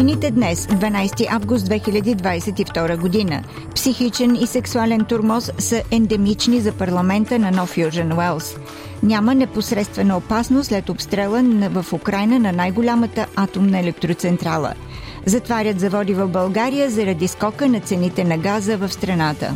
Новините днес, 12 август 2022 година, психичен и сексуален турмоз са ендемични за парламента на Нов Южен Уелс. Няма непосредствена опасност след обстрела в Украина на най-голямата атомна електроцентрала. Затварят заводи в България заради скока на цените на газа в страната.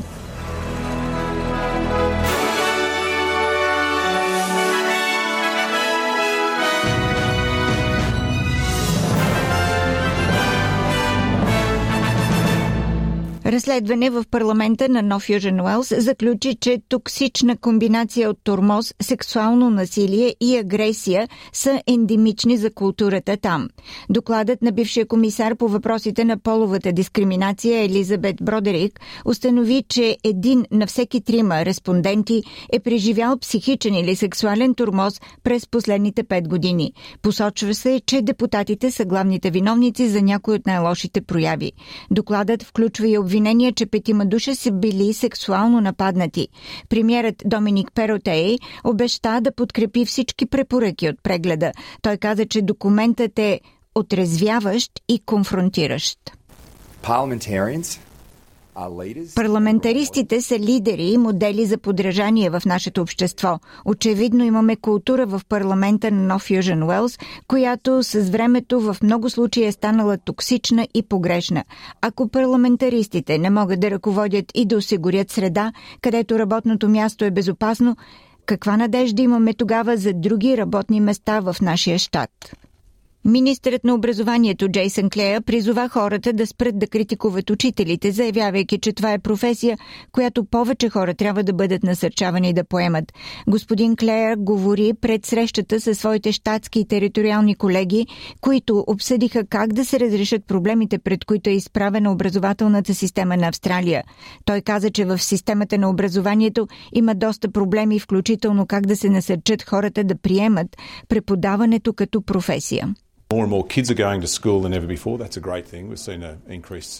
Разследване в парламента на Нов Южен Уелс заключи, че токсична комбинация от тормоз, сексуално насилие и агресия са ендемични за културата там. Докладът на бившия комисар по въпросите на половата дискриминация Елизабет Бродерик установи, че един на всеки трима респонденти е преживял психичен или сексуален тормоз през последните пет години. Посочва се, че депутатите са главните виновници за някои от най-лошите прояви. Докладът включва и обвинения обвинения, че петима души са били сексуално нападнати. Премьерът Доминик Перотей обеща да подкрепи всички препоръки от прегледа. Той каза, че документът е отрезвяващ и конфронтиращ. Parliamentarians Парламентаристите са лидери и модели за подражание в нашето общество. Очевидно имаме култура в парламента на Нов Южен Уелс, която с времето в много случаи е станала токсична и погрешна. Ако парламентаристите не могат да ръководят и да осигурят среда, където работното място е безопасно, каква надежда имаме тогава за други работни места в нашия щат? Министърът на образованието Джейсън Клея призова хората да спрат да критикуват учителите, заявявайки, че това е професия, която повече хора трябва да бъдат насърчавани да поемат. Господин Клея говори пред срещата със своите щатски и териториални колеги, които обсъдиха как да се разрешат проблемите, пред които е изправена образователната система на Австралия. Той каза, че в системата на образованието има доста проблеми, включително как да се насърчат хората да приемат преподаването като професия.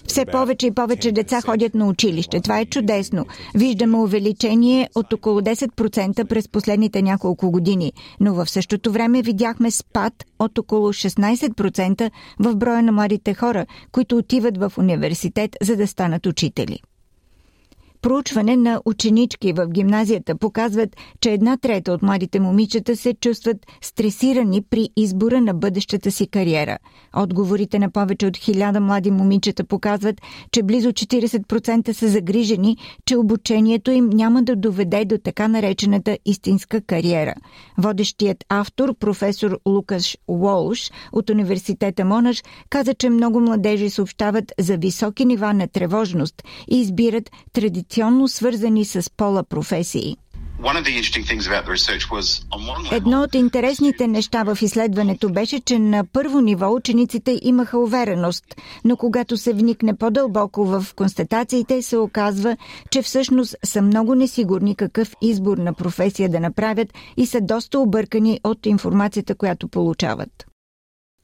Все повече и повече деца ходят на училище. Това е чудесно. Виждаме увеличение от около 10% през последните няколко години, но в същото време видяхме спад от около 16% в броя на младите хора, които отиват в университет, за да станат учители. Проучване на ученички в гимназията показват, че една трета от младите момичета се чувстват стресирани при избора на бъдещата си кариера. Отговорите на повече от хиляда млади момичета показват, че близо 40% са загрижени, че обучението им няма да доведе до така наречената истинска кариера. Водещият автор, професор Лукаш Уолш от университета Монаш, каза, че много младежи съобщават за високи нива на тревожност и избират традиционно традиционно свързани с пола професии. Едно от интересните неща в изследването беше, че на първо ниво учениците имаха увереност, но когато се вникне по-дълбоко в констатациите, се оказва, че всъщност са много несигурни какъв избор на професия да направят и са доста объркани от информацията, която получават.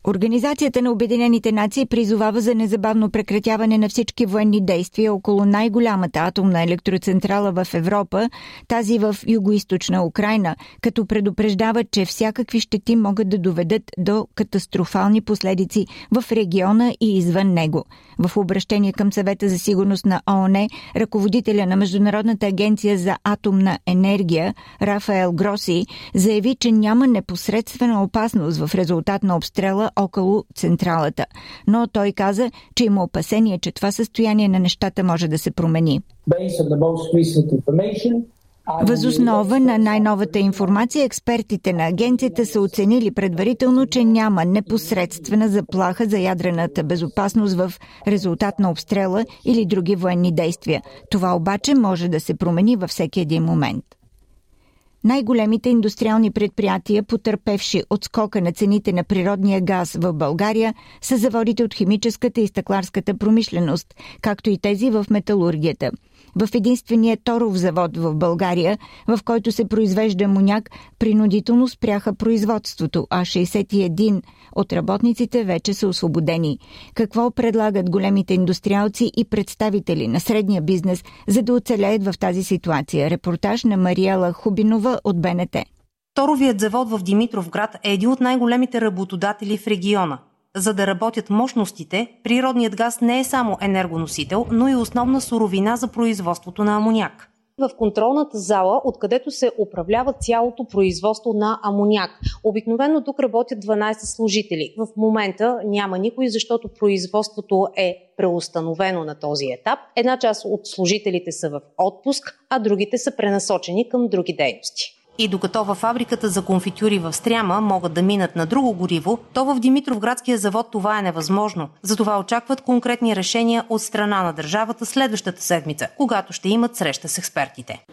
Организацията на Обединените нации призовава за незабавно прекратяване на всички военни действия около най-голямата атомна електроцентрала в Европа, тази в югоизточна Украина, като предупреждава, че всякакви щети могат да доведат до катастрофални последици в региона и извън него. В обращение към съвета за сигурност на ООН, ръководителя на Международната агенция за атомна енергия Рафаел Гроси заяви, че няма непосредствена опасност в резултат на обстрела около централата. Но той каза, че има опасение, че това състояние на нещата може да се промени. Възоснова на най-новата информация, експертите на агенцията са оценили предварително, че няма непосредствена заплаха за ядрената безопасност в резултат на обстрела или други военни действия. Това обаче може да се промени във всеки един момент. Най-големите индустриални предприятия, потърпевши от скока на цените на природния газ в България, са заводите от химическата и стъкларската промишленост, както и тези в металургията. В единствения торов завод в България, в който се произвежда амоняк, принудително спряха производството, а 61 от работниците вече са освободени. Какво предлагат големите индустриалци и представители на средния бизнес, за да оцелеят в тази ситуация? Репортаж на Мариела Хубинова от БНТ. Торовият завод в Димитровград е един от най-големите работодатели в региона. За да работят мощностите, природният газ не е само енергоносител, но и основна суровина за производството на амоняк в контролната зала, откъдето се управлява цялото производство на амоняк. Обикновено тук работят 12 служители. В момента няма никой, защото производството е преустановено на този етап. Една част от служителите са в отпуск, а другите са пренасочени към други дейности. И докато във фабриката за конфитюри в Стряма могат да минат на друго гориво, то в Димитровградския завод това е невъзможно. Затова очакват конкретни решения от страна на държавата следващата седмица, когато ще имат среща с експертите.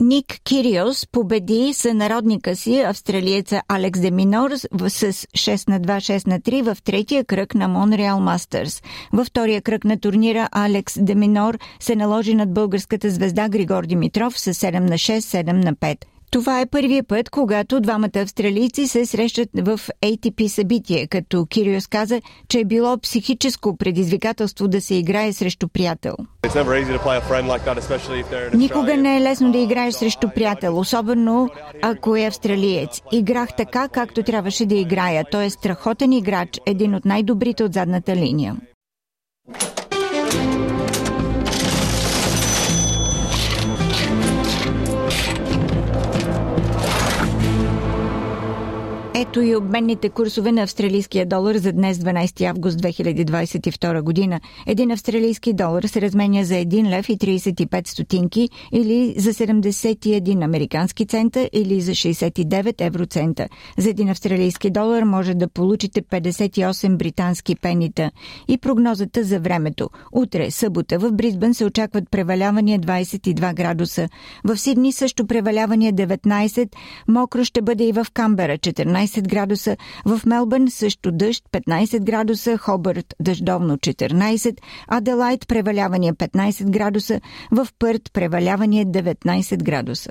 Ник Кириос победи сънародника си, австралиеца Алекс Деминор с 6 на 2, 6 на 3 в третия кръг на Монреал Мастърс. Във втория кръг на турнира Алекс Деминор се наложи над българската звезда Григор Димитров с 7 на 6, 7 на 5. Това е първият път, когато двамата австралийци се срещат в ATP събитие, като Кириос каза, че е било психическо предизвикателство да се играе срещу приятел. Никога не е лесно да играеш срещу приятел, особено ако е австралиец. Играх така, както трябваше да играя. Той е страхотен играч, един от най-добрите от задната линия. Ето и обменните курсове на австралийския долар за днес 12 август 2022 година. Един австралийски долар се разменя за 1 лев и 35 стотинки или за 71 американски цента или за 69 евроцента. За един австралийски долар може да получите 58 британски пенита. И прогнозата за времето. Утре, събота, в Бризбен се очакват превалявания 22 градуса. В Сидни също превалявания 19. Мокро ще бъде и в Камбера 14 15 градуса, в Мелбърн също дъжд 15 градуса, Хобърт дъждовно 14, Аделайт превалявания 15 градуса, в Пърт превалявания 19 градуса.